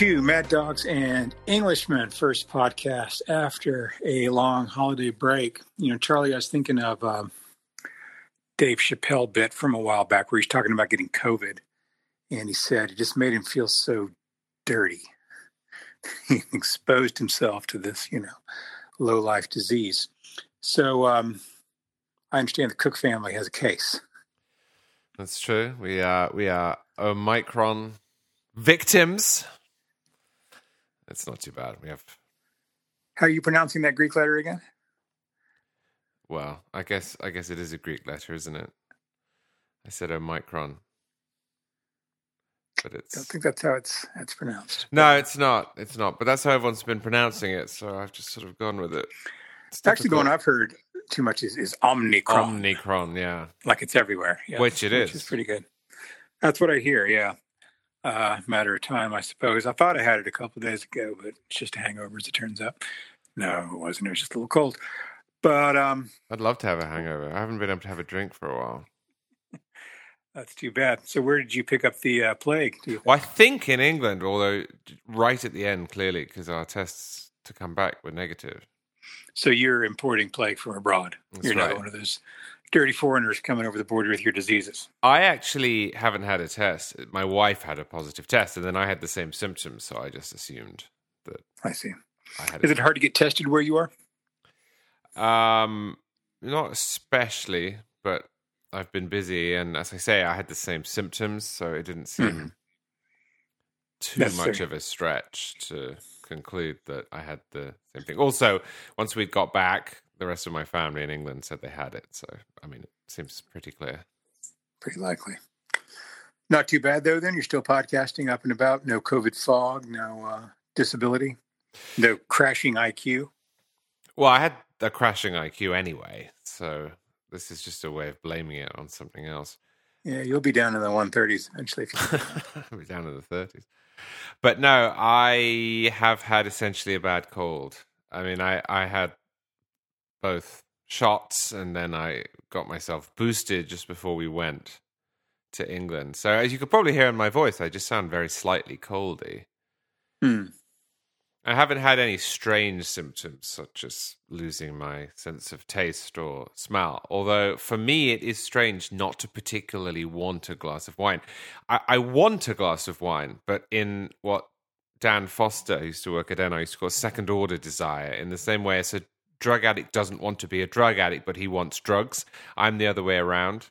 To Mad Dogs and Englishmen, first podcast after a long holiday break. You know, Charlie, I was thinking of um, Dave Chappelle bit from a while back where he's talking about getting COVID, and he said it just made him feel so dirty. he exposed himself to this, you know, low life disease. So um, I understand the Cooke family has a case. That's true. We are we are Omicron victims. It's not too bad. We have. How are you pronouncing that Greek letter again? Well, I guess I guess it is a Greek letter, isn't it? I said Omicron, but it's. I don't think that's how it's that's pronounced. No, it's not. It's not. But that's how everyone's been pronouncing it, so I've just sort of gone with it. It's actually the one I've heard too much is, is Omnicron. Omnicron, yeah, like it's everywhere. Yes, which it which is. is pretty good. That's what I hear. Yeah, uh, matter of time, I suppose. I thought I had it a couple of days ago, but it's just a hangover, as it turns out. No, it wasn't. It was just a little cold. But um, I'd love to have a hangover. I haven't been able to have a drink for a while. that's too bad. So, where did you pick up the uh, plague? Well, I think in England, although right at the end, clearly, because our tests to come back were negative. So, you're importing plague from abroad. That's you're right. not one of those dirty foreigners coming over the border with your diseases. I actually haven't had a test. My wife had a positive test, and then I had the same symptoms, so I just assumed that I see. I had Is it hard to get tested where you are? Um, not especially, but I've been busy, and as I say, I had the same symptoms, so it didn't seem Mhm. too That's much of a stretch to conclude that I had the same thing. Also, once we got back, the rest of my family in England said they had it, so I mean, it seems pretty clear. Pretty likely. Not too bad though. Then you're still podcasting up and about. No COVID fog. No uh, disability. No crashing IQ. Well, I had a crashing IQ anyway, so this is just a way of blaming it on something else. Yeah, you'll be down in the 130s eventually. If you I'll be down in the thirties. But no, I have had essentially a bad cold. I mean, I I had both shots, and then I got myself boosted just before we went to England. So as you could probably hear in my voice, I just sound very slightly coldy. Hmm. I haven't had any strange symptoms such as losing my sense of taste or smell. Although for me, it is strange not to particularly want a glass of wine. I, I want a glass of wine, but in what Dan Foster, who used to work at NR, used to call second order desire, in the same way as a drug addict doesn't want to be a drug addict, but he wants drugs. I'm the other way around.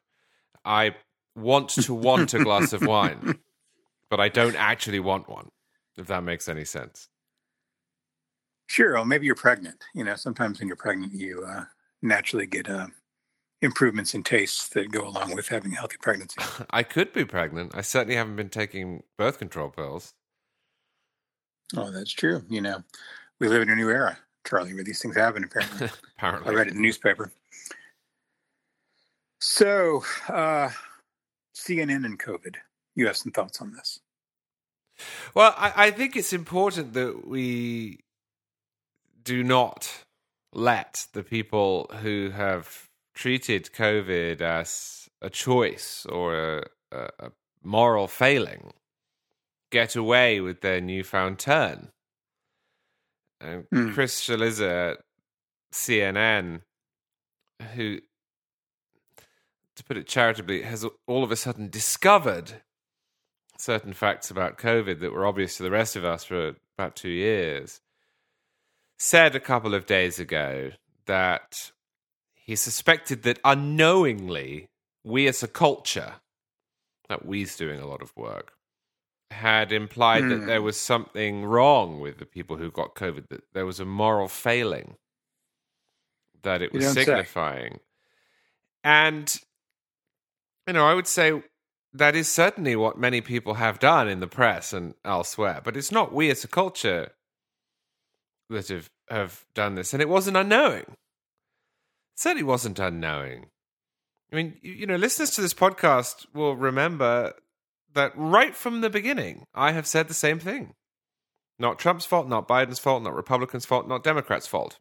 I want to want a glass of wine, but I don't actually want one, if that makes any sense. Sure. Well, maybe you're pregnant. You know, sometimes when you're pregnant, you uh, naturally get uh, improvements in tastes that go along with having a healthy pregnancy. I could be pregnant. I certainly haven't been taking birth control pills. Oh, that's true. You know, we live in a new era, Charlie, where these things happen. Apparently, apparently. I read it in the newspaper. So, uh, CNN and COVID. You have some thoughts on this? Well, I, I think it's important that we do not let the people who have treated COVID as a choice or a, a, a moral failing get away with their newfound turn. And Hmm. Chris Cillizza at CNN, who, to put it charitably, has all of a sudden discovered certain facts about COVID that were obvious to the rest of us for about two years, said a couple of days ago that he suspected that unknowingly we as a culture, that we's doing a lot of work, had implied that Hmm. there was something wrong with the people who got COVID, that there was a moral failing that it was don't say. signifying. And, you know, I would say that is certainly what many people have done in the press and elsewhere, but it's not we as a culture that have, have done this. And it wasn't unknowing. It certainly wasn't unknowing. I mean, you know, listeners to this podcast will remember that right from the beginning, I have said the same thing. Not Trump's fault, not Biden's fault, not Republicans' fault, not Democrats' fault.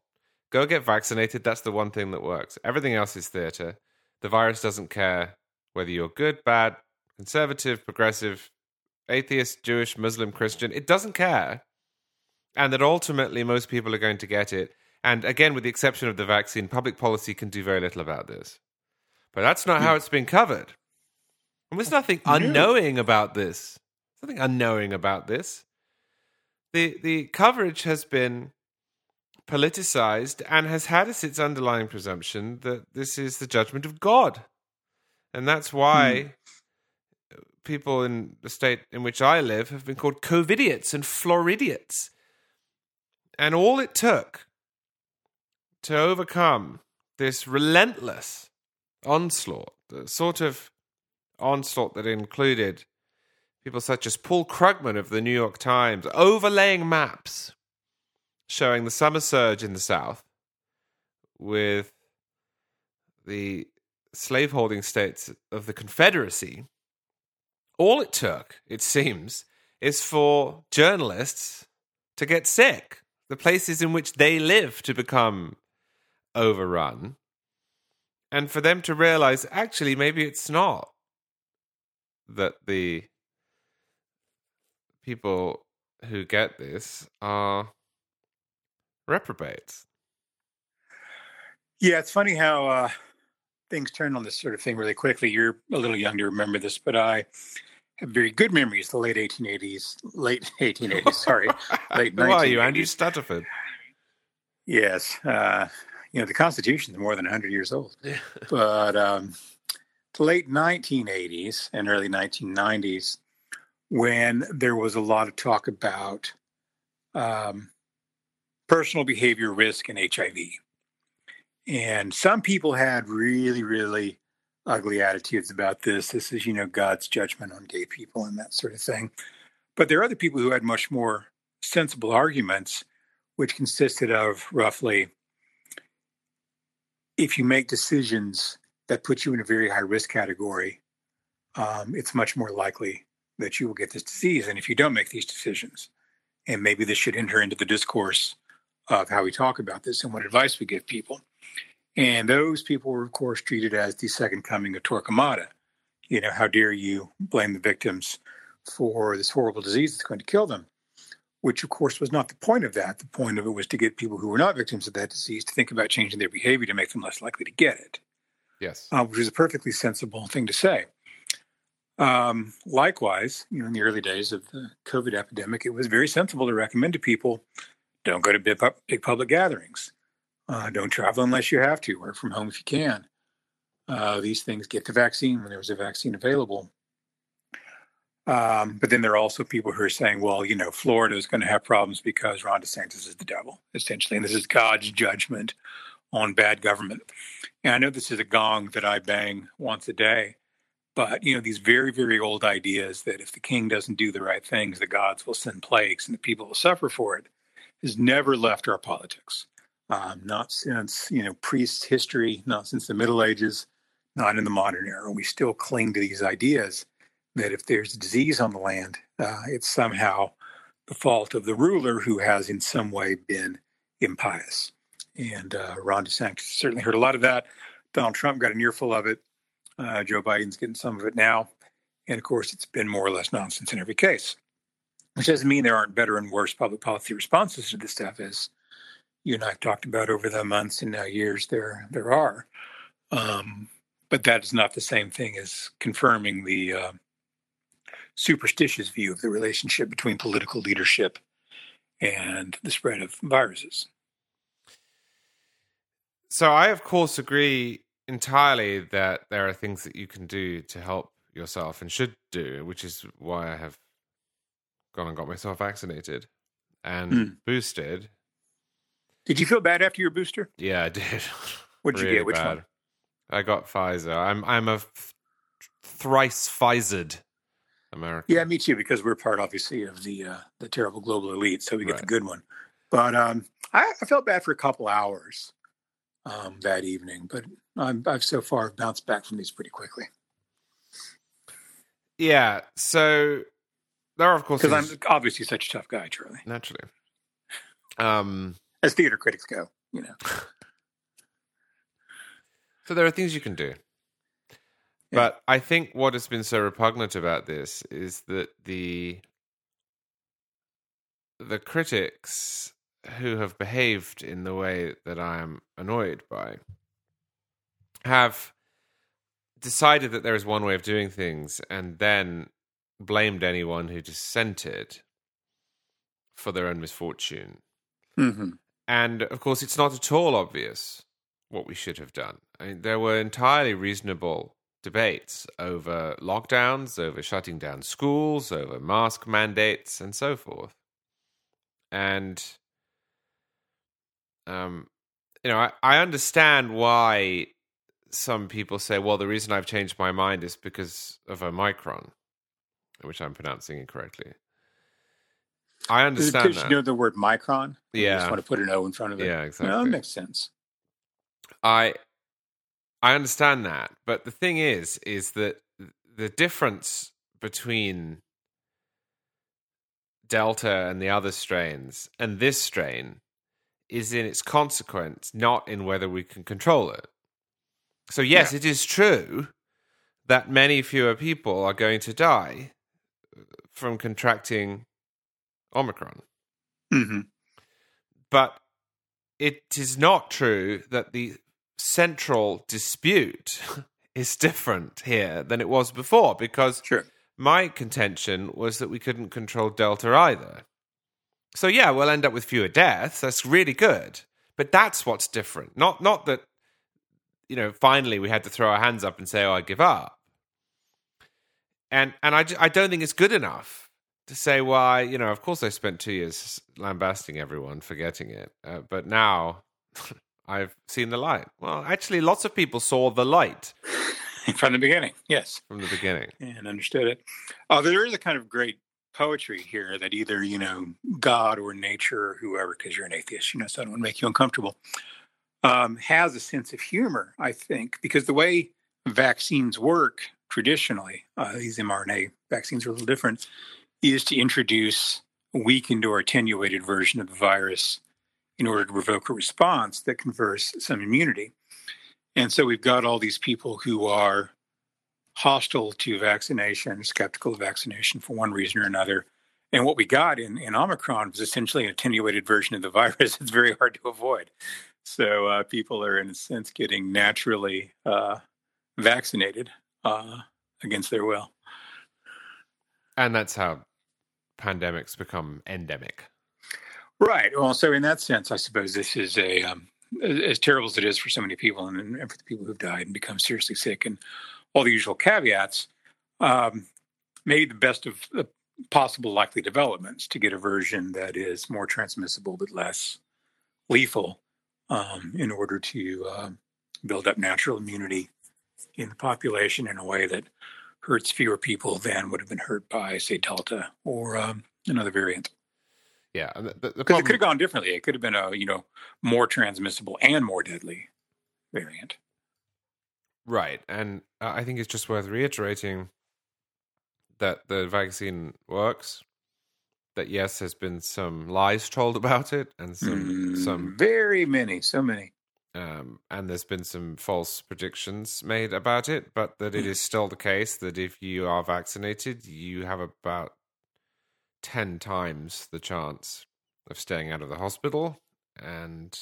Go get vaccinated. That's the one thing that works. Everything else is theater. The virus doesn't care whether you're good, bad, conservative, progressive, atheist, Jewish, Muslim, Christian. It doesn't care. And that ultimately most people are going to get it. And again, with the exception of the vaccine, public policy can do very little about this. But that's not hmm. how it's been covered. And there's nothing unknowing about this. Nothing unknowing about this. The the coverage has been politicized and has had as its underlying presumption that this is the judgment of God. And that's why hmm. people in the state in which I live have been called COVIDiots and Floridiots. And all it took to overcome this relentless onslaught, the sort of onslaught that included people such as Paul Krugman of the New York Times overlaying maps showing the summer surge in the South with the slaveholding states of the Confederacy. All it took, it seems, is for journalists to get sick, the places in which they live to become overrun, and for them to realize actually maybe it's not that the people who get this are reprobates. Yeah, it's funny how uh, things turn on this sort of thing really quickly. You're a little young to remember this, but I have very good memories. The late 1880s, late 1880s, sorry, late. Who are you, Andrew Stuttaford? Yes, uh, you know the Constitution is more than 100 years old, but um, late 1980s and early 1990s, when there was a lot of talk about um, personal behavior risk and HIV. And some people had really, really ugly attitudes about this. This is, you know, God's judgment on gay people and that sort of thing. But there are other people who had much more sensible arguments, which consisted of roughly if you make decisions that puts you in a very high risk category, um, it's much more likely that you will get this disease And if you don't make these decisions. And maybe this should enter into the discourse of how we talk about this and what advice we give people. And those people were, of course, treated as the second coming of Torquemada. You know, how dare you blame the victims for this horrible disease that's going to kill them? Which, of course, was not the point of that. The point of it was to get people who were not victims of that disease to think about changing their behavior to make them less likely to get it. Yes. Uh, which is a perfectly sensible thing to say. Um, likewise, you know, in the early days of the COVID epidemic, it was very sensible to recommend to people don't go to big, big public gatherings. Uh, don't travel unless you have to. Work from home if you can. Uh, these things get the vaccine when there was a vaccine available. Um, but then there are also people who are saying, well, you know, Florida is going to have problems because Ron DeSantis is the devil, essentially. And this is God's judgment on bad government. And I know this is a gong that I bang once a day, but, you know, these very, very old ideas that if the king doesn't do the right things, the gods will send plagues and the people will suffer for it has never left our politics. Um, not since you know priest history, not since the Middle Ages, not in the modern era. We still cling to these ideas that if there's disease on the land, uh, it's somehow the fault of the ruler who has in some way been impious. And uh, Ron DeSantis certainly heard a lot of that. Donald Trump got an earful of it. Uh, Joe Biden's getting some of it now. And of course, it's been more or less nonsense in every case which doesn't mean there aren't better and worse public policy responses to this stuff, as you and I have talked about over the months and now years. There, there are, um, but that is not the same thing as confirming the uh, superstitious view of the relationship between political leadership and the spread of viruses. So, I of course agree entirely that there are things that you can do to help yourself and should do, which is why I have gone and got myself vaccinated and mm. boosted. Did you feel bad after your booster? Yeah, I did. What did really you get? Which bad. one? I got Pfizer. I'm I'm a thrice Pfizered American. Yeah, me too. Because we're part, obviously, of the uh, the terrible global elite, so we get right. the good one. But um, I, I, felt bad for a couple hours um, that evening, but i have so far bounced back from these pretty quickly. Yeah. So there are, of course, because I'm obviously such a tough guy, Charlie. Naturally, um, as theater critics go, you know. so there are things you can do. But I think what has been so repugnant about this is that the the critics who have behaved in the way that I am annoyed by have decided that there is one way of doing things and then blamed anyone who dissented for their own misfortune. Mm-hmm. And of course, it's not at all obvious what we should have done. I mean, there were entirely reasonable debates over lockdowns, over shutting down schools, over mask mandates, and so forth. And, um, you know, I, I understand why some people say, well, the reason I've changed my mind is because of Omicron, which I'm pronouncing incorrectly. I understand Because that. you know the word micron. You Yeah. just want to put an O in front of it. Yeah, No, exactly. that makes sense. I I understand that, but the thing is, is that the difference between Delta and the other strains and this strain is in its consequence, not in whether we can control it. So yes, it is true that many fewer people are going to die from contracting Omicron. hmm But it is not true that the central dispute is different here than it was before because Sure. my contention was that we couldn't control Delta either. So yeah, we'll end up with fewer deaths. That's really good. But that's what's different. Not not that you know, finally we had to throw our hands up and say, "Oh, I give up." And and I, I don't think it's good enough to say, "Why, you know, of course I spent 2 years lambasting everyone for getting it, uh, but now I've seen the light." Well, actually lots of people saw the light From the beginning, yes. from the beginning. and understood it. Oh, there is a kind of great poetry here that either you know God or nature or whoever, because you're an atheist, you know, so I don't want to make you uncomfortable, um, has a sense of humor. I think because the way vaccines work traditionally, uh, these mRNA vaccines are a little different, is to introduce a weakened or attenuated version of the virus in order to provoke a response that confers some immunity. And so we've got all these people who are hostile to vaccination, skeptical of vaccination for one reason or another. And what we got in, in Omicron was essentially an attenuated version of the virus. It's very hard to avoid. So uh, people are, in a sense, getting naturally uh, vaccinated uh, against their will. And that's how pandemics become endemic. Right. Well, so in that sense, I suppose this is a um, as terrible as it is for so many people, and, and for the people who've died and become seriously sick, and all the usual caveats. Um, maybe the best of the possible likely developments to get a version that is more transmissible but less lethal, um, in order to um build up natural immunity in the population in a way that hurts fewer people than would have been hurt by, say, Delta or um, another variant. Yeah, the, the, Because it could have gone differently. It could have been a you know more transmissible and more deadly variant. Right. And I think it's just worth reiterating that the vaccine works. That yes, there's been some lies told about it, and some Mm, some very many, so many. um, and there's been some false predictions made about it. But that it is still the case that if you are vaccinated, you have about ten times the chance of staying out of the hospital and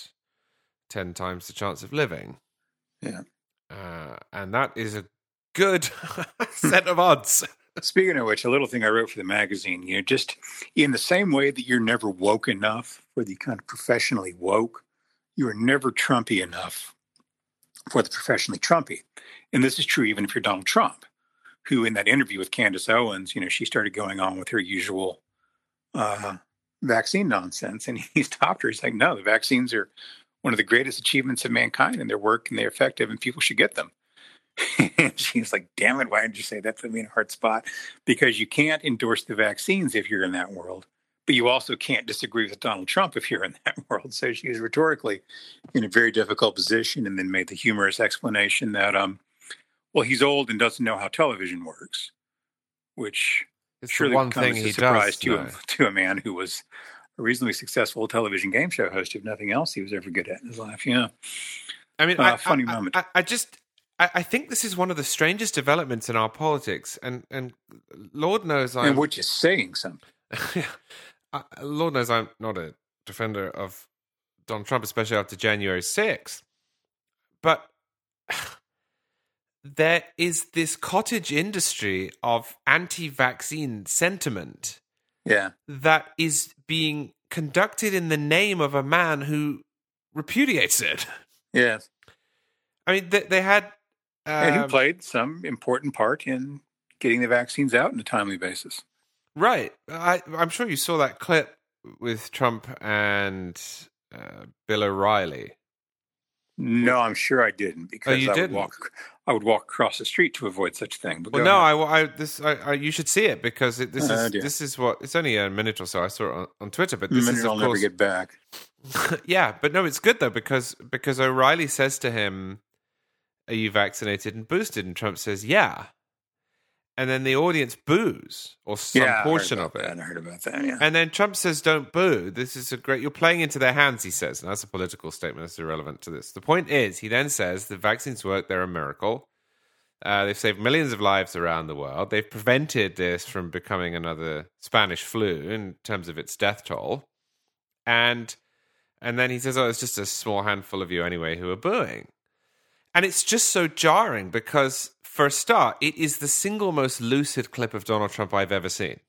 ten times the chance of living. Yeah. Uh, and that is a good set of odds. Speaking of which, a little thing I wrote for the magazine, you know, just in the same way that you're never woke enough for the kind of professionally woke, you are never Trumpy enough for the professionally Trumpy. And this is true even if you're Donald Trump, who in that interview with Candace Owens, you know, she started going on with her usual uh, vaccine nonsense. And he stopped her. He's like, no, the vaccines are one of the greatest achievements of mankind and their work and they're effective and people should get them. she's like, damn it, why did you say that? Put me in a hard spot. Because you can't endorse the vaccines if you're in that world, but you also can't disagree with Donald Trump if you're in that world. So she was rhetorically in a very difficult position and then made the humorous explanation that, um, well, he's old and doesn't know how television works, which It's surely one comes thing as a surprise does. to, a, to a man who was a reasonably successful television game show host, if nothing else he was ever good at in his life. Yeah. I mean, Uh, I, funny I- moment. I, I just, I, I think this is one of the strangest developments in our politics, and and Lord knows I'm. And we're just saying something. Lord knows I'm not a defender of Donald Trump, especially after January 6th. But there is this cottage industry of anti vaccine sentiment Yeah. that is being conducted in the name of a man who repudiates it. Yes. I mean, they, they had. and who um, played some important part in getting the vaccines out on a timely basis. Right. I, I'm sure you saw that clip with Trump and uh, Bill O'Reilly. No, I'm sure I didn't because Oh, you I didn't? would walk. I would walk across the street to avoid such a thing. But Well, no. I, I this I, I, you should see it because it, this Oh, is this is what it's only a minute or so. I saw it on, on Twitter, but this is I'll of never get back. yeah, but no, it's good though because because O'Reilly says to him, "Are you vaccinated and boosted?" And Trump says, "Yeah," and then the audience boos or some yeah, portion of it. That. I heard about that. Yeah. And then Trump says, "Don't boo. This is a great. You're playing into their hands." He says, and that's a political statement. That's irrelevant to this. The point is, he then says the vaccines work. They're a miracle. Uh, they've saved millions of lives around the world. They've prevented this from becoming another Spanish flu in terms of its death toll. And and then he says, "Oh, it's just a small handful of you anyway who are booing." And it's just so jarring because, for a start, it is the single most lucid clip of Donald Trump I've ever seen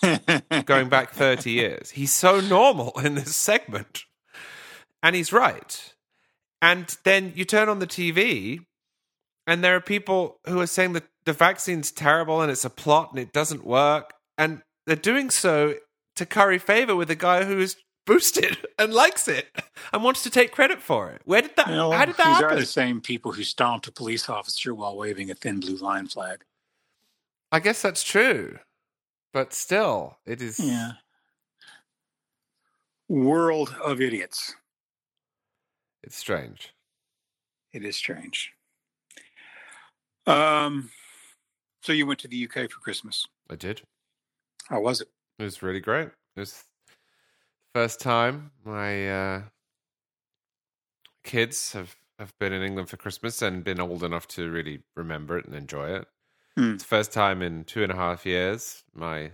going back 30 years. He's so normal in this segment. And he's right. And then you turn on the TV, and there are people who are saying that the vaccine's terrible and it's a plot and it doesn't work. And they're doing so to curry favor with a guy who is boosted and likes it and wants to take credit for it. Where did that, You know, how did that these happen? are the same people who stomped a police officer while waving a thin blue line flag. I guess that's true. But still, it is. Yeah. World of idiots. It's strange. It is strange. Um, so you went to the UK for Christmas. I did. How was it? It was really great. It was first time my uh, kids have, have been in England for Christmas and been old enough to really remember it and enjoy it. Hmm. It's the first time in two and a half years my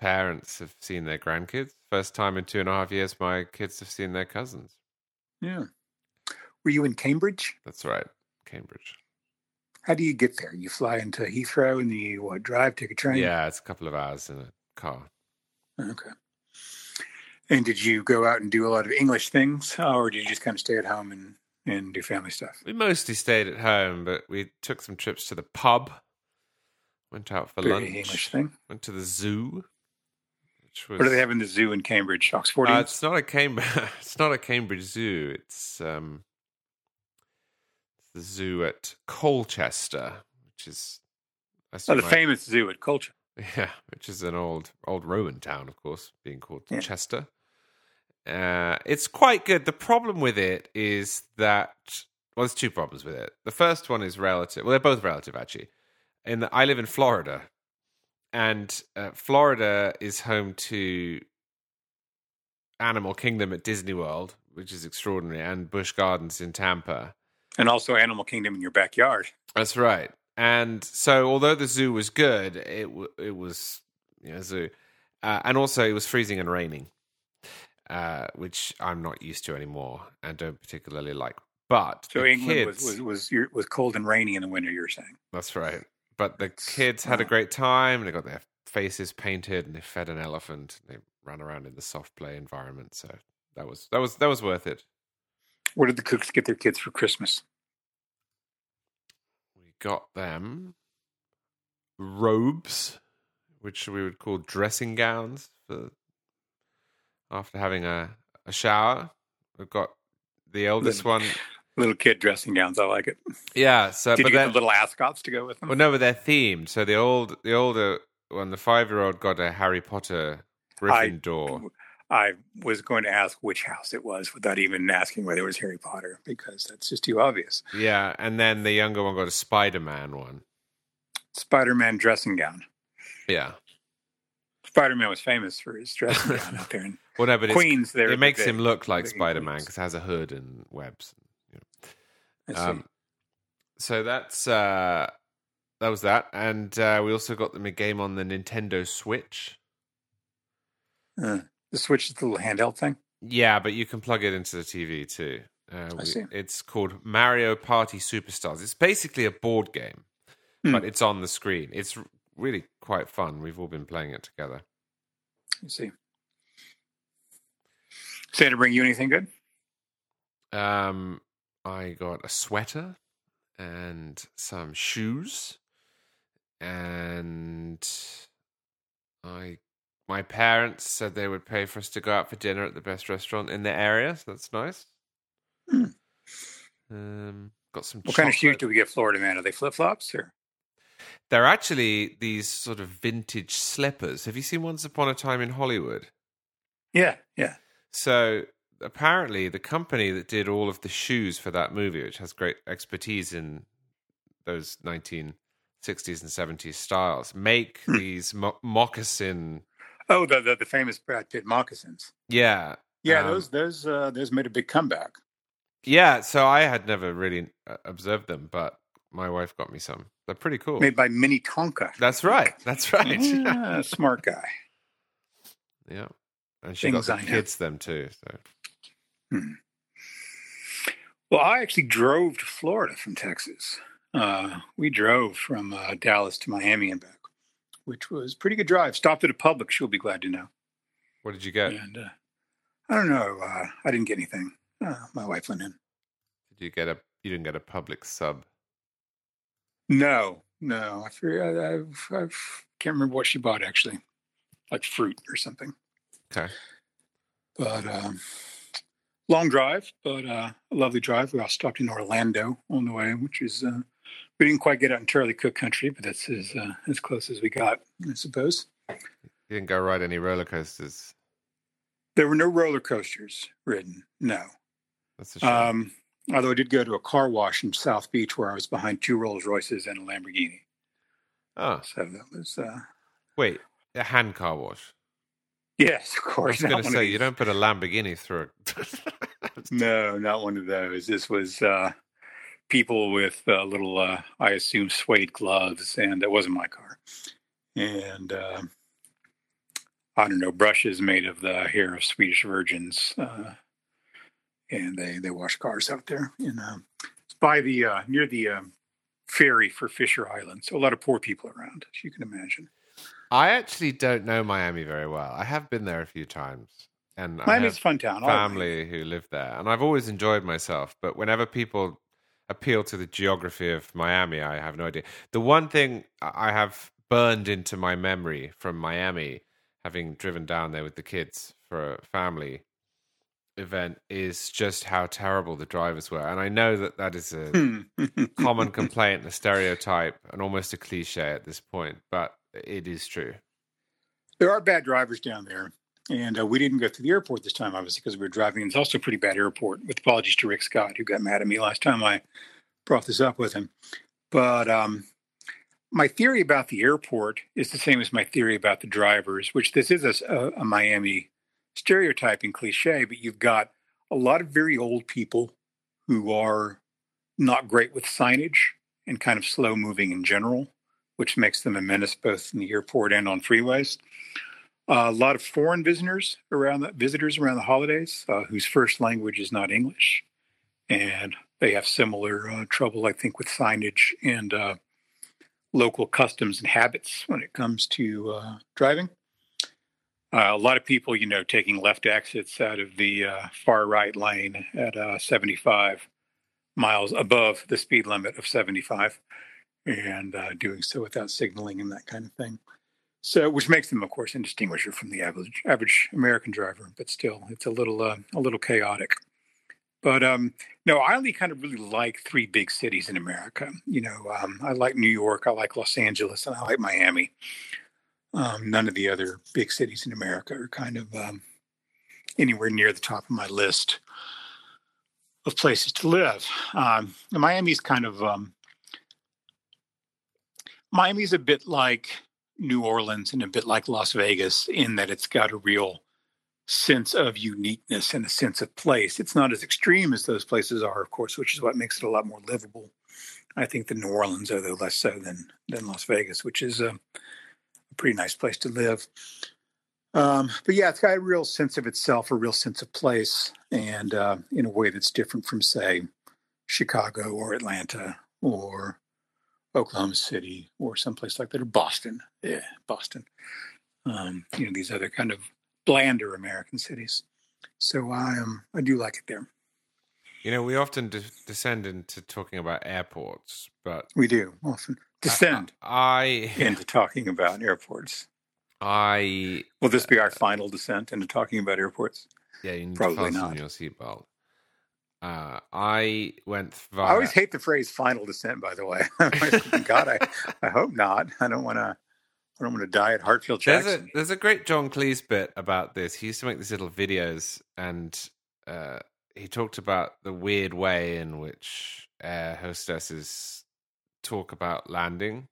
parents have seen their grandkids. First time in two and a half years my kids have seen their cousins. Yeah. Were you in Cambridge? That's right, Cambridge. How do you get there? You fly into Heathrow and then you what, drive, take a train? Yeah, it's a couple of hours in a car. Okay. And did you go out and do a lot of English things, or did you just kind of stay at home and, and do family stuff? We mostly stayed at home, but we took some trips to the pub. Went out for Very lunch. English thing. Went to the zoo, which was. What do they have in the zoo in Cambridge? Uh, it's not a Cambridge. It's not a Cambridge Zoo. It's um, the zoo at Colchester, which is. I oh, the I- famous zoo at Colchester. Yeah, which is an old old Roman town, of course, being called Yeah. Chester. Uh, it's quite good. The problem with it is that well, there's two problems with it. The first one is relative. Well, they're both relative actually. In that I live in Florida, and uh, Florida is home to Animal Kingdom at Disney World, which is extraordinary, and Busch Gardens in Tampa. And also Animal Kingdom in your backyard. That's right. And so, although the zoo was good, it w- it was you know zoo, uh, and also it was freezing and raining, uh, which I'm not used to anymore and don't particularly like. But So the England was kids, was was, your- was cold and rainy in the winter. You're saying? that's right. But the kids had a great time. They got their faces painted, and they fed an elephant. They ran around in the soft play environment. So that was that was that was worth it. Where did the Cookes get their kids for Christmas? Got them robes, which we would call dressing gowns for after having a, a shower. We've got the eldest one. Little kid dressing gowns. I like it. Yeah, so Did but you get then the little ascots to go with them? well, no, but they're themed. So the old the older one, the five year old got a Harry Potter Gryffindor. I was going to ask which house it was without even asking whether it was Harry Potter because that's just too obvious. yeah, and then the younger one got a Spider Man one. Spider-Man dressing gown. Yeah. Spider-Man was famous for his dressing gown out there in Well, no, but Queens. There, it makes him look like Spider Man because it has a hood and webs. I see. Um, so that's uh, that was that, and uh, we also got them a game on the Nintendo Switch. Uh, the Switch is the little handheld thing. Yeah, but you can plug it into the TV too. Uh, I we- see. It's called Mario Party Superstars. It's basically a board game, Hmm. but it's on the screen. It's really quite fun. We've all been playing it together. You see. Santa bring you anything good? Um, I got a sweater and some shoes, and I my parents said they would pay for us to go out for dinner at the best restaurant in the area. So that's nice. Hmm. Um, got some. What kind of shoes do we get Florida man? Are they flip flops or? They're actually these sort of vintage slippers. Have you seen Once Upon a Time in Hollywood? Yeah, yeah. So apparently, the company that did all of the shoes for that movie, which has great expertise in those 1960s and 70s styles, make Hmm. these mo- moccasin. Oh, the, the the famous Brad Pitt moccasins. Yeah, Yeah, Um, those those uh, those made a big comeback. yeah. So I had never really uh, observed them, but my wife got me some. They're pretty cool. Made by Minnetonka. That's right. That's right. Yeah, smart guy. yeah, and she Things got the kids them too. So Well, I actually drove to Florida from Texas. Uh, we drove from uh, Dallas to Miami and back, which was a pretty good drive. Stopped at a Publix. You'll be glad to know. what did you get? And uh, I don't know. Uh, I didn't get anything. Uh, my wife went in. Did you get a? You didn't get a Publix sub. No, no. I, I, I've, I can't remember what she bought actually, like fruit or something. Okay. But um, long drive, but uh, a lovely drive. We all stopped in Orlando on the way, which is uh, we didn't quite get out in Charlie Cooke country, but that's as uh, as close as we got, I suppose. You didn't go ride any roller coasters. There were no roller coasters ridden. No. That's a shame. Um, although I did go to a car wash in South Beach where I was behind two Rolls Royces and a Lamborghini. oh, So that was uh, wait, a hand car wash. yes, of course. I was going to say you don't put a Lamborghini through it. No, not one of those. This was uh, people with uh, little, uh, I assume, suede gloves, and that wasn't my car. And uh, I don't know, brushes made of the hair of Swedish virgins, uh, and they they wash cars out there. And uh, it's by the uh, near the um, ferry for Fisher Island, so a lot of poor people around, as you can imagine. I actually don't know Miami very well. I have been there a few times, and I Miami's have a fun town. all right. family who live there, and I've always enjoyed myself. But whenever people appeal to the geography of Miami, I have no idea. The one thing I have burned into my memory from Miami, having driven down there with the kids for a family event, is just how terrible the drivers were. And I know that that is a common complaint, a stereotype, and almost a cliche at this point, but it is true. There are bad drivers down there. And uh, we didn't go to the airport this time, obviously, because we were driving. It's also a pretty bad airport, with apologies to Rick Scott, who got mad at me last time I brought this up with him. But um, my theory about the airport is the same as my theory about the drivers, which this is a, a, a Miami stereotyping cliche, but you've got a lot of very old people who are not great with signage and kind of slow moving in general, which makes them a menace both in the airport and on freeways. A lot of foreign visitors around the visitors around the holidays uh, whose first language is not English, and they have similar uh, trouble, I think, with signage and uh, local customs and habits when it comes to uh, driving. Uh, a lot of people, you know, taking left exits out of the uh, far right lane at uh, 75 miles above the speed limit of 75, and doing so without signaling and that kind of thing. So, which makes them, of course, indistinguishable from the average average American driver, but still, it's a little uh, a little chaotic. But um, no, I only kind of really like three big cities in America. You know, um, I like New York, I like Los Angeles, and I like Miami. Um, none of the other big cities in America are kind of um, anywhere near the top of my list of places to live. Um, Miami's kind of um, Miami's a bit like New Orleans and a bit like Las Vegas in that it's got a real sense of uniqueness and a sense of place. It's not as extreme as those places are, of course, which is what makes it a lot more livable. I think the New Orleans, although less so than than Las Vegas, which is a, a pretty nice place to live. Um, but yeah, it's got a real sense of itself, a real sense of place, and uh, in a way that's different from, say, Chicago or Atlanta or Oklahoma City or someplace like that, or Boston. Yeah, Boston. Um, you know, these other kind of blander American cities. So I um, I do like it there. You know, we often de- descend into talking about airports, but we do often descend I, I into talking about airports. I will this be our final descent into talking about airports? Yeah, you need Probably to fasten not. your seatbelt. Uh, I went via. I always hate the phrase "final descent." By the way, God, I, I hope not. I don't want to. I don't want to die at Hartsfield There's a there's a great John Cleese bit about this. He used to make these little videos, and uh, he talked about the weird way in which air hostesses talk about landing.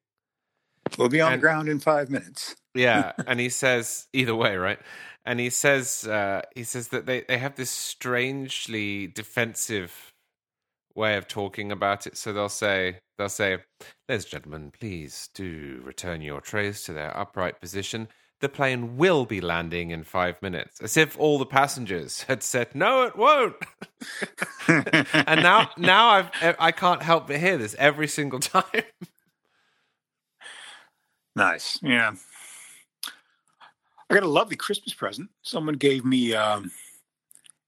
We'll be on the and- ground in five minutes. Yeah, and he says either way, right? And he says uh, he says that they, they have this strangely defensive way of talking about it. So they'll say they'll say, "Ladies and gentlemen, please do return your trays to their upright position. The plane will be landing in five minutes." As if all the passengers had said, "No, it won't." and now now I've I can't help but hear this every single time. Nice. Yeah. I got a lovely Christmas present. Someone gave me um,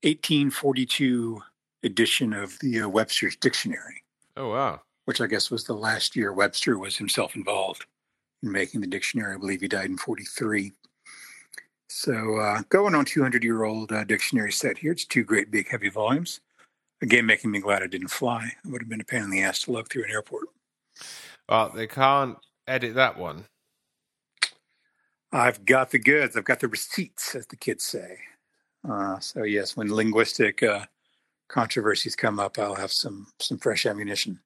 1842 edition of the uh, Webster's Dictionary, oh wow. which I guess was the last year Webster was himself involved in making the dictionary. I believe he died in 43. So uh, going on 200 year old uh, dictionary set here. It's two great big heavy volumes. Again, making me glad I didn't fly. It would have been a pain in the ass to lug through an airport. Well, they can't edit that one. I've got the goods. I've got the receipts, as the kids say. Uh, so yes, when linguistic uh, controversies come up, I'll have some some fresh ammunition.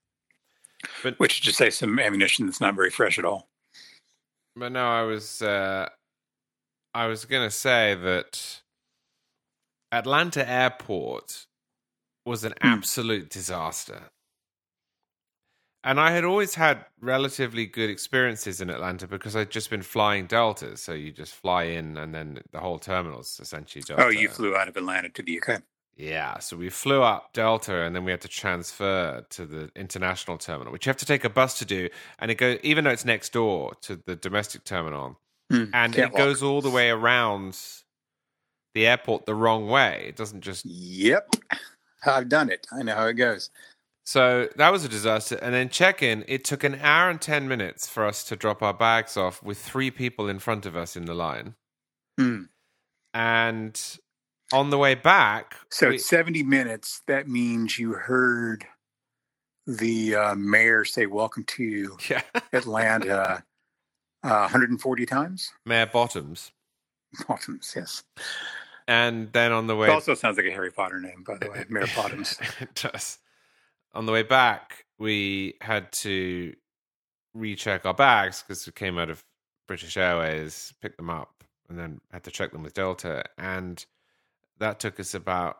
But- which is to say, some ammunition that's not very fresh at all. But no, I was uh, I was gonna say that Atlanta Airport was an Hmm. absolute disaster. And I had always had relatively good experiences in Atlanta because I'd just been flying Delta. So you just fly in and then the whole terminal's essentially Delta. Oh, you flew out of Atlanta to the UK. Yeah, so we flew up Delta and then we had to transfer to the international terminal, which you have to take a bus to do. And it goes, even though it's next door to the domestic terminal, Hmm, and it goes all the way around the airport the wrong way. It doesn't just Yep, I've done it. I know how it goes. So that was a disaster. And then check in, it took an hour and ten minutes for us to drop our bags off with three people in front of us in the line. Hmm. And on the way back, So we- 70 minutes. That means you heard the uh, mayor say "Welcome to yeah, Atlanta" uh, 140 times. Mayor Bottoms. Bottoms, yes. And then on the way It also sounds like a Harry Potter name, by the way, Mayor Bottoms. it does. On the way back, we had to recheck our bags because we came out of British Airways, picked them up, and then had to check them with Delta. And that took us about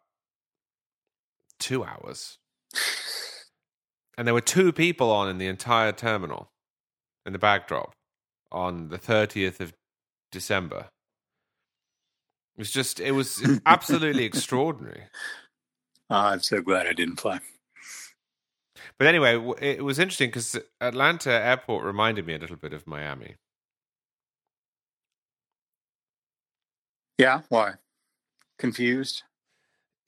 two hours. And there were two people on in the entire terminal in the bag drop on the 30th of December. It was just, it was absolutely extraordinary. Uh, I'm so glad I didn't fly. But anyway, it was interesting because Atlanta airport reminded me a little bit of Miami. Yeah, why? Confused?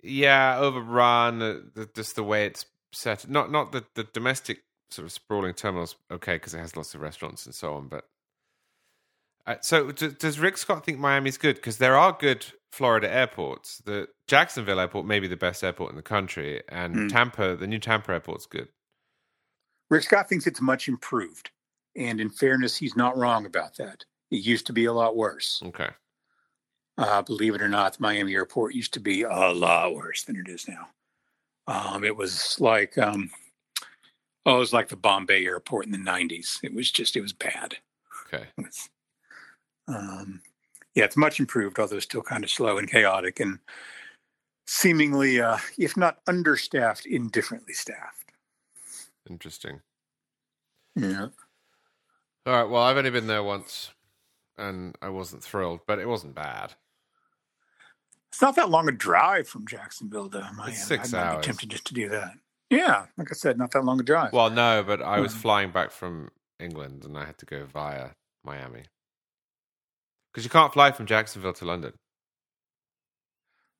Yeah, overrun. Uh, the, just the way it's set. Not not the, the domestic sort of sprawling terminals. Okay, because it has lots of restaurants and so on. But uh, so d- does Rick Scott think Miami's good? Because there are good Florida airports. The Jacksonville airport may be the best airport in the country, and Hmm. Tampa, the new Tampa airport's good. Rick Scott thinks it's much improved. And in fairness, he's not wrong about that. It used to be a lot worse. Okay. Uh, believe it or not, the Miami airport used to be a lot worse than it is now. Um, it was like, um, oh, it was like the Bombay airport in the 90s. It was just, it was bad. Okay. It was, um, yeah, it's much improved, although still kind of slow and chaotic and seemingly, uh, if not understaffed, indifferently staffed. Interesting. Yeah. All right. Well, I've only been there once, and I wasn't thrilled, but it wasn't bad. It's not that long a drive from Jacksonville to Miami. It's six I might hours. Be tempted just to do that. Yeah, like I said, not that long a drive. Well, no, but I was Hmm. flying back from England, and I had to go via Miami because you can't fly from Jacksonville to London.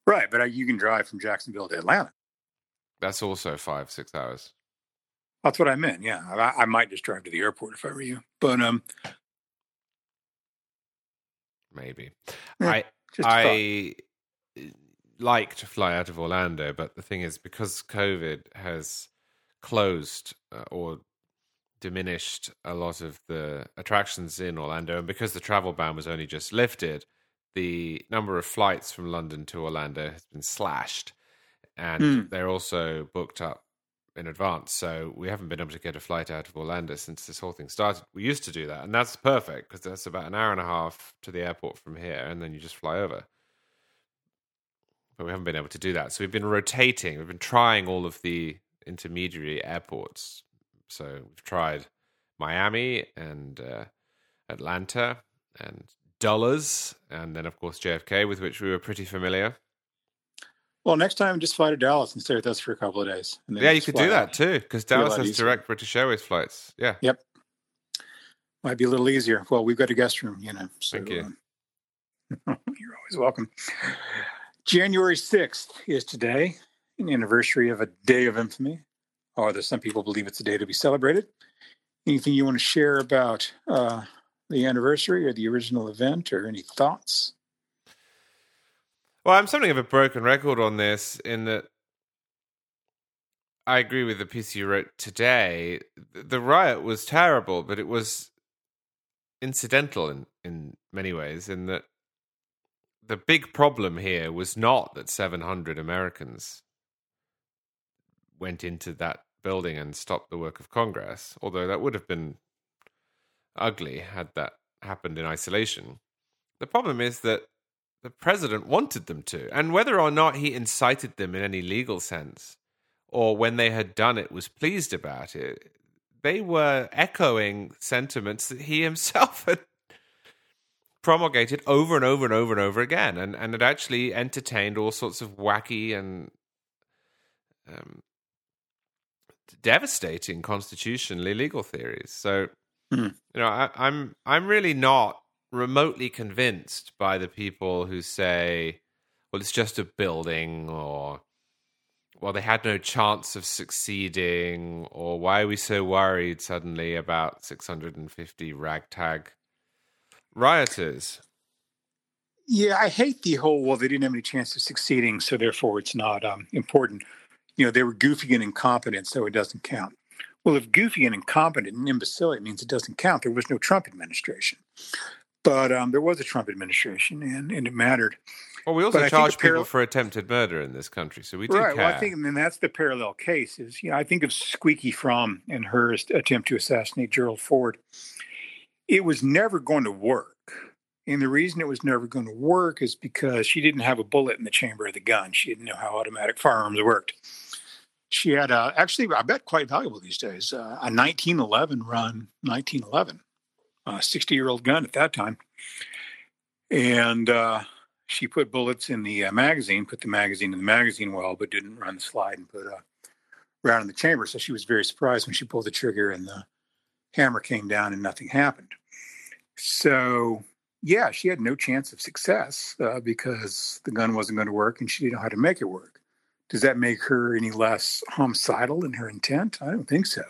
right, but uh, you can drive from Jacksonville to Atlanta. That's also five, six hours. That's what I meant. Yeah, I, I might just drive to the airport if I were you. But um, Maybe. Yeah, I just a thought. I like to fly out of Orlando, but the thing is, because COVID has closed uh, or diminished a lot of the attractions in Orlando, and because the travel ban was only just lifted, the number of flights from London to Orlando has been slashed, and Hmm. they're also booked up in advance. So we haven't been able to get a flight out of Orlando since this whole thing started. We used to do that, and that's perfect because that's about an hour and a half to the airport from here, and then you just fly over. But we haven't been able to do that. So we've been rotating. We've been trying all of the intermediary airports. So we've tried Miami and uh, Atlanta and Dulles, and then of course JFK, with which we were pretty familiar. Well, next time just fly to Dallas and stay with us for a couple of days. Yeah, you could do that too, because Dallas has easier. direct British Airways flights. Yeah. Yep. Might be a little easier. Well, we've got a guest room, you know. So, Thank you. uh, you're always welcome. January 6th is today, an anniversary of a day of infamy. Although some people believe it's a day to be celebrated. Anything you want to share about uh, the anniversary or the original event or any thoughts? Well, I'm something of a broken record on this in that I agree with the piece you wrote today. The riot was terrible, but it was incidental in, in many ways, in that the big problem here was not that 700 Americans went into that building and stopped the work of Congress, although that would have been ugly had that happened in isolation. The problem is that the president wanted them to, and whether or not he incited them in any legal sense, or when they had done it was pleased about it, they were echoing sentiments that he himself had promulgated over and over and over and over again, and and had actually entertained all sorts of wacky and um, devastating constitutionally legal theories. So, Hmm. you know, I, I'm I'm really not remotely convinced by the people who say, "Well, it's just a building," or "Well, they had no chance of succeeding," or "Why are we so worried suddenly about 650 ragtag rioters?" Yeah, I hate the whole, well, they didn't have any chance of succeeding, so therefore it's not um, important. You know, they were goofy and incompetent, so it doesn't count. Well, if goofy and incompetent and imbecility means it doesn't count, there was no Trump administration. But um, there was a Trump administration, and, and it mattered. Well, we also But charge paral- people for attempted murder in this country, so we do right. care. Well, I think, and that's the parallel case. Is you know, I think of Squeaky Fromme and her attempt to assassinate Gerald Ford. It was never going to work, and the reason it was never going to work is because she didn't have a bullet in the chamber of the gun. She didn't know how automatic firearms worked. She had a, actually, I bet, quite valuable these days, uh, a 1911 run, 1911, a 60 year old gun at that time, and. Uh, she put bullets in the uh, magazine, put the magazine in the magazine well, but didn't run the slide and put a round in the chamber. So she was very surprised when she pulled the trigger and the hammer came down and nothing happened. So, yeah, she had no chance of success uh, because the gun wasn't going to work and she didn't know how to make it work. Does that make her any less homicidal in her intent? I don't think so.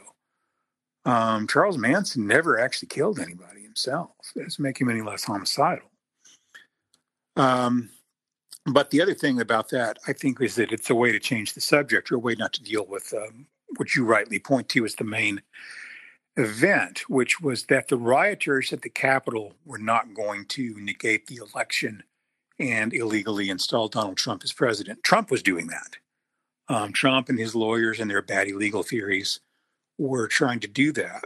Um, Charles Manson never actually killed anybody himself. It doesn't make him any less homicidal. Um, but the other thing about that, I think, is that it's a way to change the subject or a way not to deal with um, what you rightly point to as the main event, which was that the rioters at the Capitol were not going to negate the election and illegally install Donald Trump as president. Trump was doing that. Um, Trump and his lawyers and their bad illegal theories were trying to do that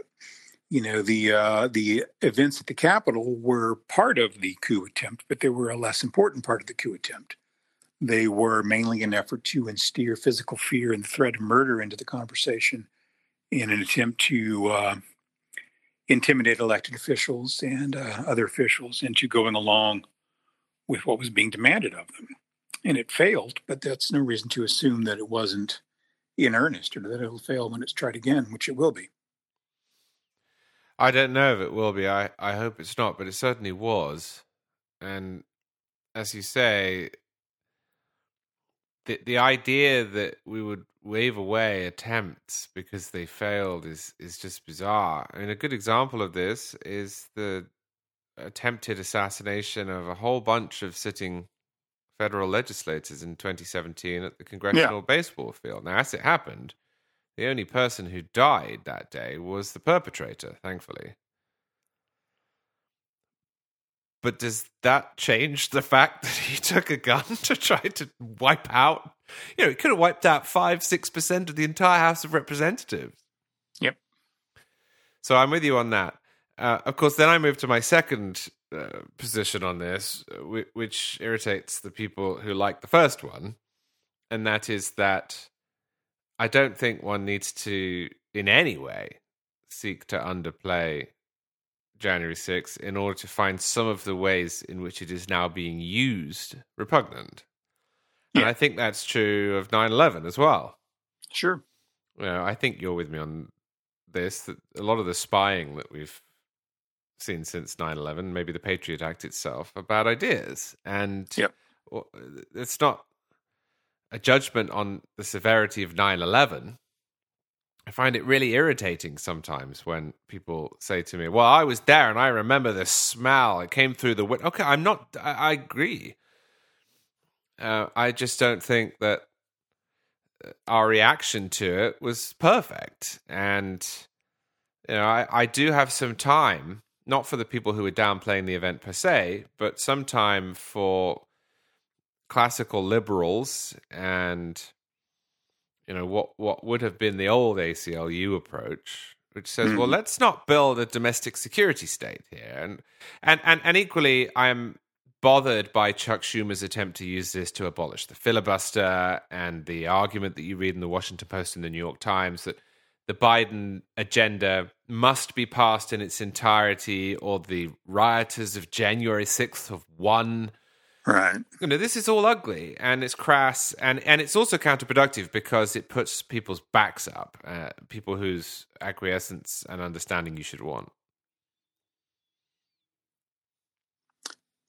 you know the uh, the events at the Capitol were part of the coup attempt, but they were a less important part of the coup attempt. They were mainly an effort to instill physical fear and threat of murder into the conversation in an attempt to uh, intimidate elected officials and uh, other officials into going along with what was being demanded of them. And it failed, but that's no reason to assume that it wasn't in earnest or that it'll fail when it's tried again, which it will be. I don't know if it will be. I, I hope it's not, but it certainly was. And as you say, the the idea that we would wave away attempts because they failed is is just bizarre. I mean, a good example of this is the attempted assassination of a whole bunch of sitting federal legislators in 2017 at the congressional yeah. baseball field. Now, as it happened, the only person who died that day was the perpetrator, thankfully. But does that change the fact that he took a gun to try to wipe out? You know, he could have wiped out five, six percent of the entire House of Representatives. Yep. So I'm with you on that. Uh, of course, then I move to my second uh, position on this, uh, which irritates the people who like the first one, and that is that I don't think one needs to, in any way, seek to underplay January 6th in order to find some of the ways in which it is now being used repugnant. Yeah. And I think that's true of 9 11 as well. Sure. You know, I think you're with me on this that a lot of the spying that we've seen since 9 11, maybe the Patriot Act itself, are bad ideas. And yep. it's not a judgment on the severity of 9 11 I find it really irritating sometimes when people say to me, "Well, I was there and I remember the smell. It came through the window." Okay, I'm not. I, I agree. Uh, I just don't think that uh, our reaction to it was perfect, and you know, I, I do have some time, not for the people who are downplaying the event per se, but sometime for classical liberals and you know what what would have been the old ACLU approach, which says, mm. well, let's not build a domestic security state here, and and and, and equally, I'm bothered by Chuck Schumer's attempt to use this to abolish the filibuster and the argument that you read in the Washington Post and the New York Times that the Biden agenda must be passed in its entirety, or the rioters of January 6th have won. Right. You know, this is all ugly and it's crass and, and it's also counterproductive because it puts people's backs up, uh, people whose acquiescence and understanding you should want.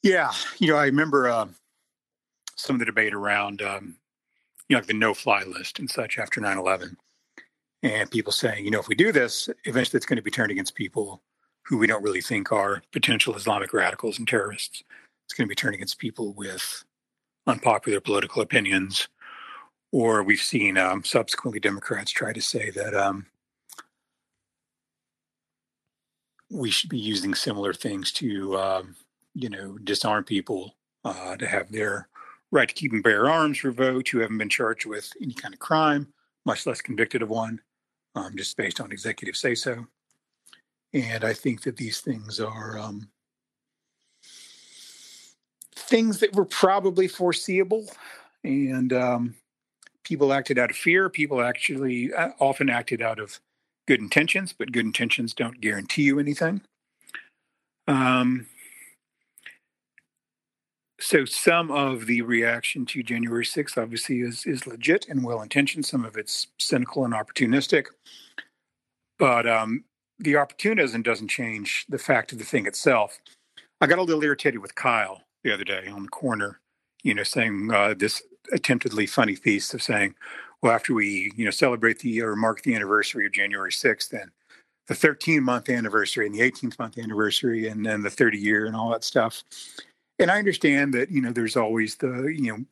Yeah. You know, I remember uh, some of the debate around, um, you know, like the no fly list and such after 9 11. And people saying, you know, if we do this, eventually it's going to be turned against people who we don't really think are potential Islamic radicals and terrorists. It's going to be turned against people with unpopular political opinions. Or we've seen um, subsequently Democrats try to say that um, we should be using similar things to, um, you know, disarm people uh, to have their right to keep and bear arms revoked who haven't been charged with any kind of crime, much less convicted of one, um, just based on executive say so. And I think that these things are um, things that were probably foreseeable. And um, people acted out of fear. People actually uh, often acted out of good intentions but good intentions don't guarantee you anything. Um, so some of the reaction to january 6th obviously is, is legit and well intentioned. Some of it's cynical and opportunistic. But um, the opportunism doesn't change the fact of the thing itself. I got a little irritated with kyle the other day on the corner, you know, saying uh, this attemptedly funny piece of saying, well, after we, you know, celebrate the or mark the anniversary of January 6th, then the 13 month anniversary and the 18th month anniversary and then the 30 year and all that stuff. And I understand that, you know, there's always the, you know,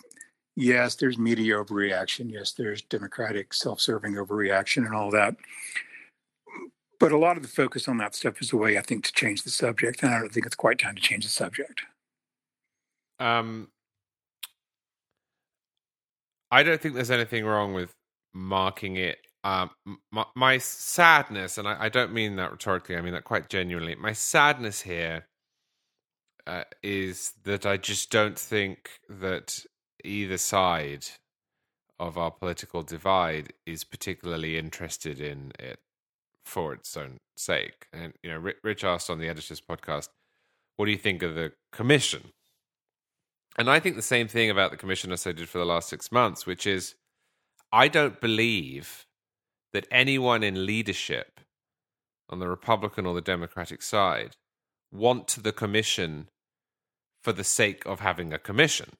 yes, there's media overreaction. Yes, there's democratic self serving overreaction and all that. But a lot of the focus on that stuff is a way, I think, to change the subject. And I don't think it's quite time to change the subject. Um, I don't think there's anything wrong with marking it. Um, my, my sadness, and I, I, don't mean that rhetorically, I mean that quite genuinely. My sadness here uh, is that I just don't think that either side of our political divide is particularly interested in it for its own sake. And you know, Rich asked on the Editors podcast, "What do you think of the commission?" And I think the same thing about the commission as I did for the last six months, which is, I don't believe that anyone in leadership on the Republican or the Democratic side want the commission for the sake of having a commission.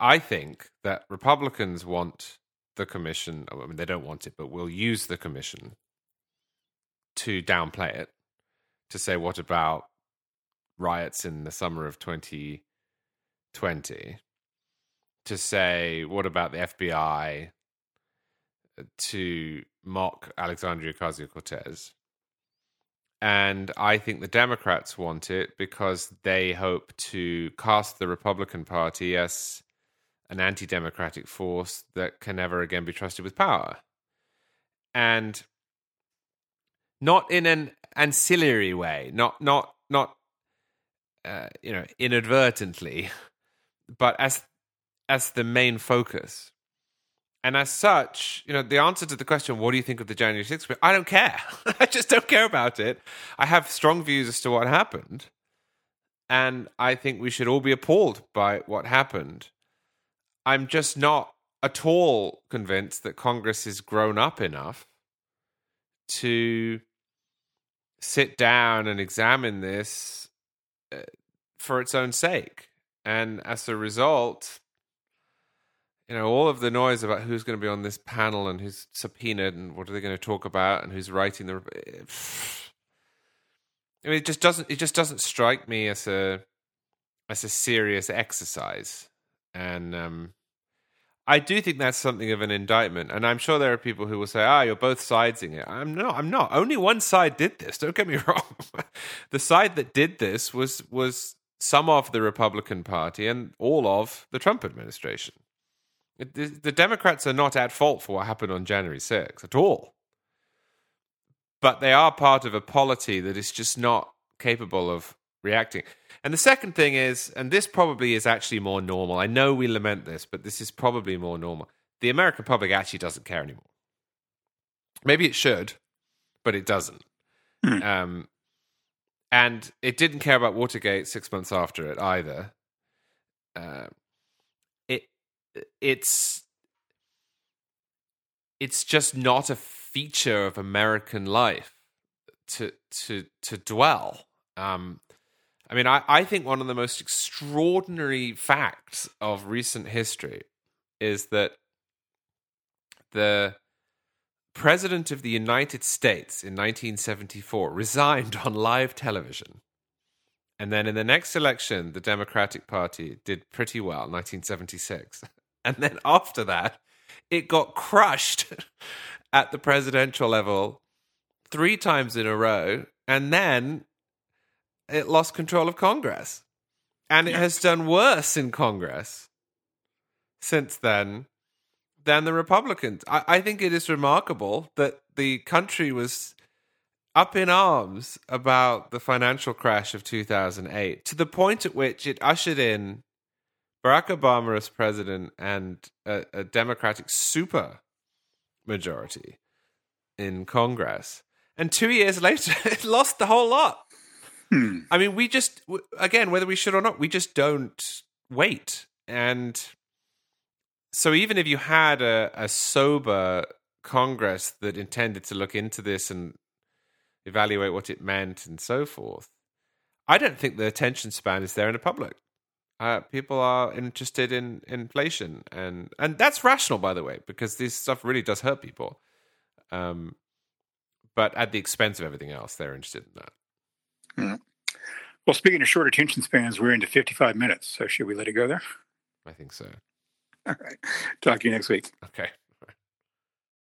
I think that Republicans want the commission. I mean, they don't want it, but will use the commission to downplay it, to say, what about riots in the summer of 2020? To say, what about the FBI? To mock Alexandria Ocasio Cortez. And I think the Democrats want it because they hope to cast the Republican Party as an anti democratic force that can never again be trusted with power. And not in an ancillary way, not, not, not, uh, you know, inadvertently, but as, as the main focus. And as such, you know, the answer to the question, what do you think of the January 6th? I don't care. I just don't care about it. I have strong views as to what happened. And I think we should all be appalled by what happened. I'm just not at all convinced that Congress is grown up enough to sit down and examine this uh, for its own sake. And as a result, you know, all of the noise about who's going to be on this panel and who's subpoenaed and what are they going to talk about and who's writing the. I mean, it just doesn't. It just doesn't strike me as a as a serious exercise, and um, I do think that's something of an indictment. And I'm sure there are people who will say, "Ah, you're both sidesing it." I'm not. I'm not. Only one side did this. Don't get me wrong. the side that did this was was some of the Republican Party and all of the Trump administration. The, the Democrats are not at fault for what happened on January 6th at all. But they are part of a polity that is just not capable of reacting. And the second thing is, and this probably is actually more normal. I know we lament this, but this is probably more normal. The American public actually doesn't care anymore. Maybe it should, but it doesn't. Hmm. Um, and it didn't care about Watergate six months after it either. Uh, it's it's just not a feature of American life to to to dwell. Um, I mean, I, I think one of the most extraordinary facts of recent history is that the president of the United States in 1974 resigned on live television. And then in the next election, the Democratic Party did pretty well, 1976. And then after that, it got crushed at the presidential level three times in a row. And then it lost control of Congress. And it has done worse in Congress since then than the Republicans. I, I think it is remarkable that the country was up in arms about the financial crash of 2008 to the point at which it ushered in Barack Obama as president and a, a Democratic super majority in Congress. And two years later, it lost the whole lot. Hmm. I mean, we just, again, whether we should or not, we just don't wait. And so even if you had a, a sober Congress that intended to look into this and evaluate what it meant and so forth, I don't think the attention span is there in the public. Uh, people are interested in inflation, and and that's rational, by the way, because this stuff really does hurt people. Um, but at the expense of everything else, they're interested in that. Hmm. Well, speaking of short attention spans, we're into 55 minutes. So should we let it go there? I think so. All right. Talk to you next week. Okay.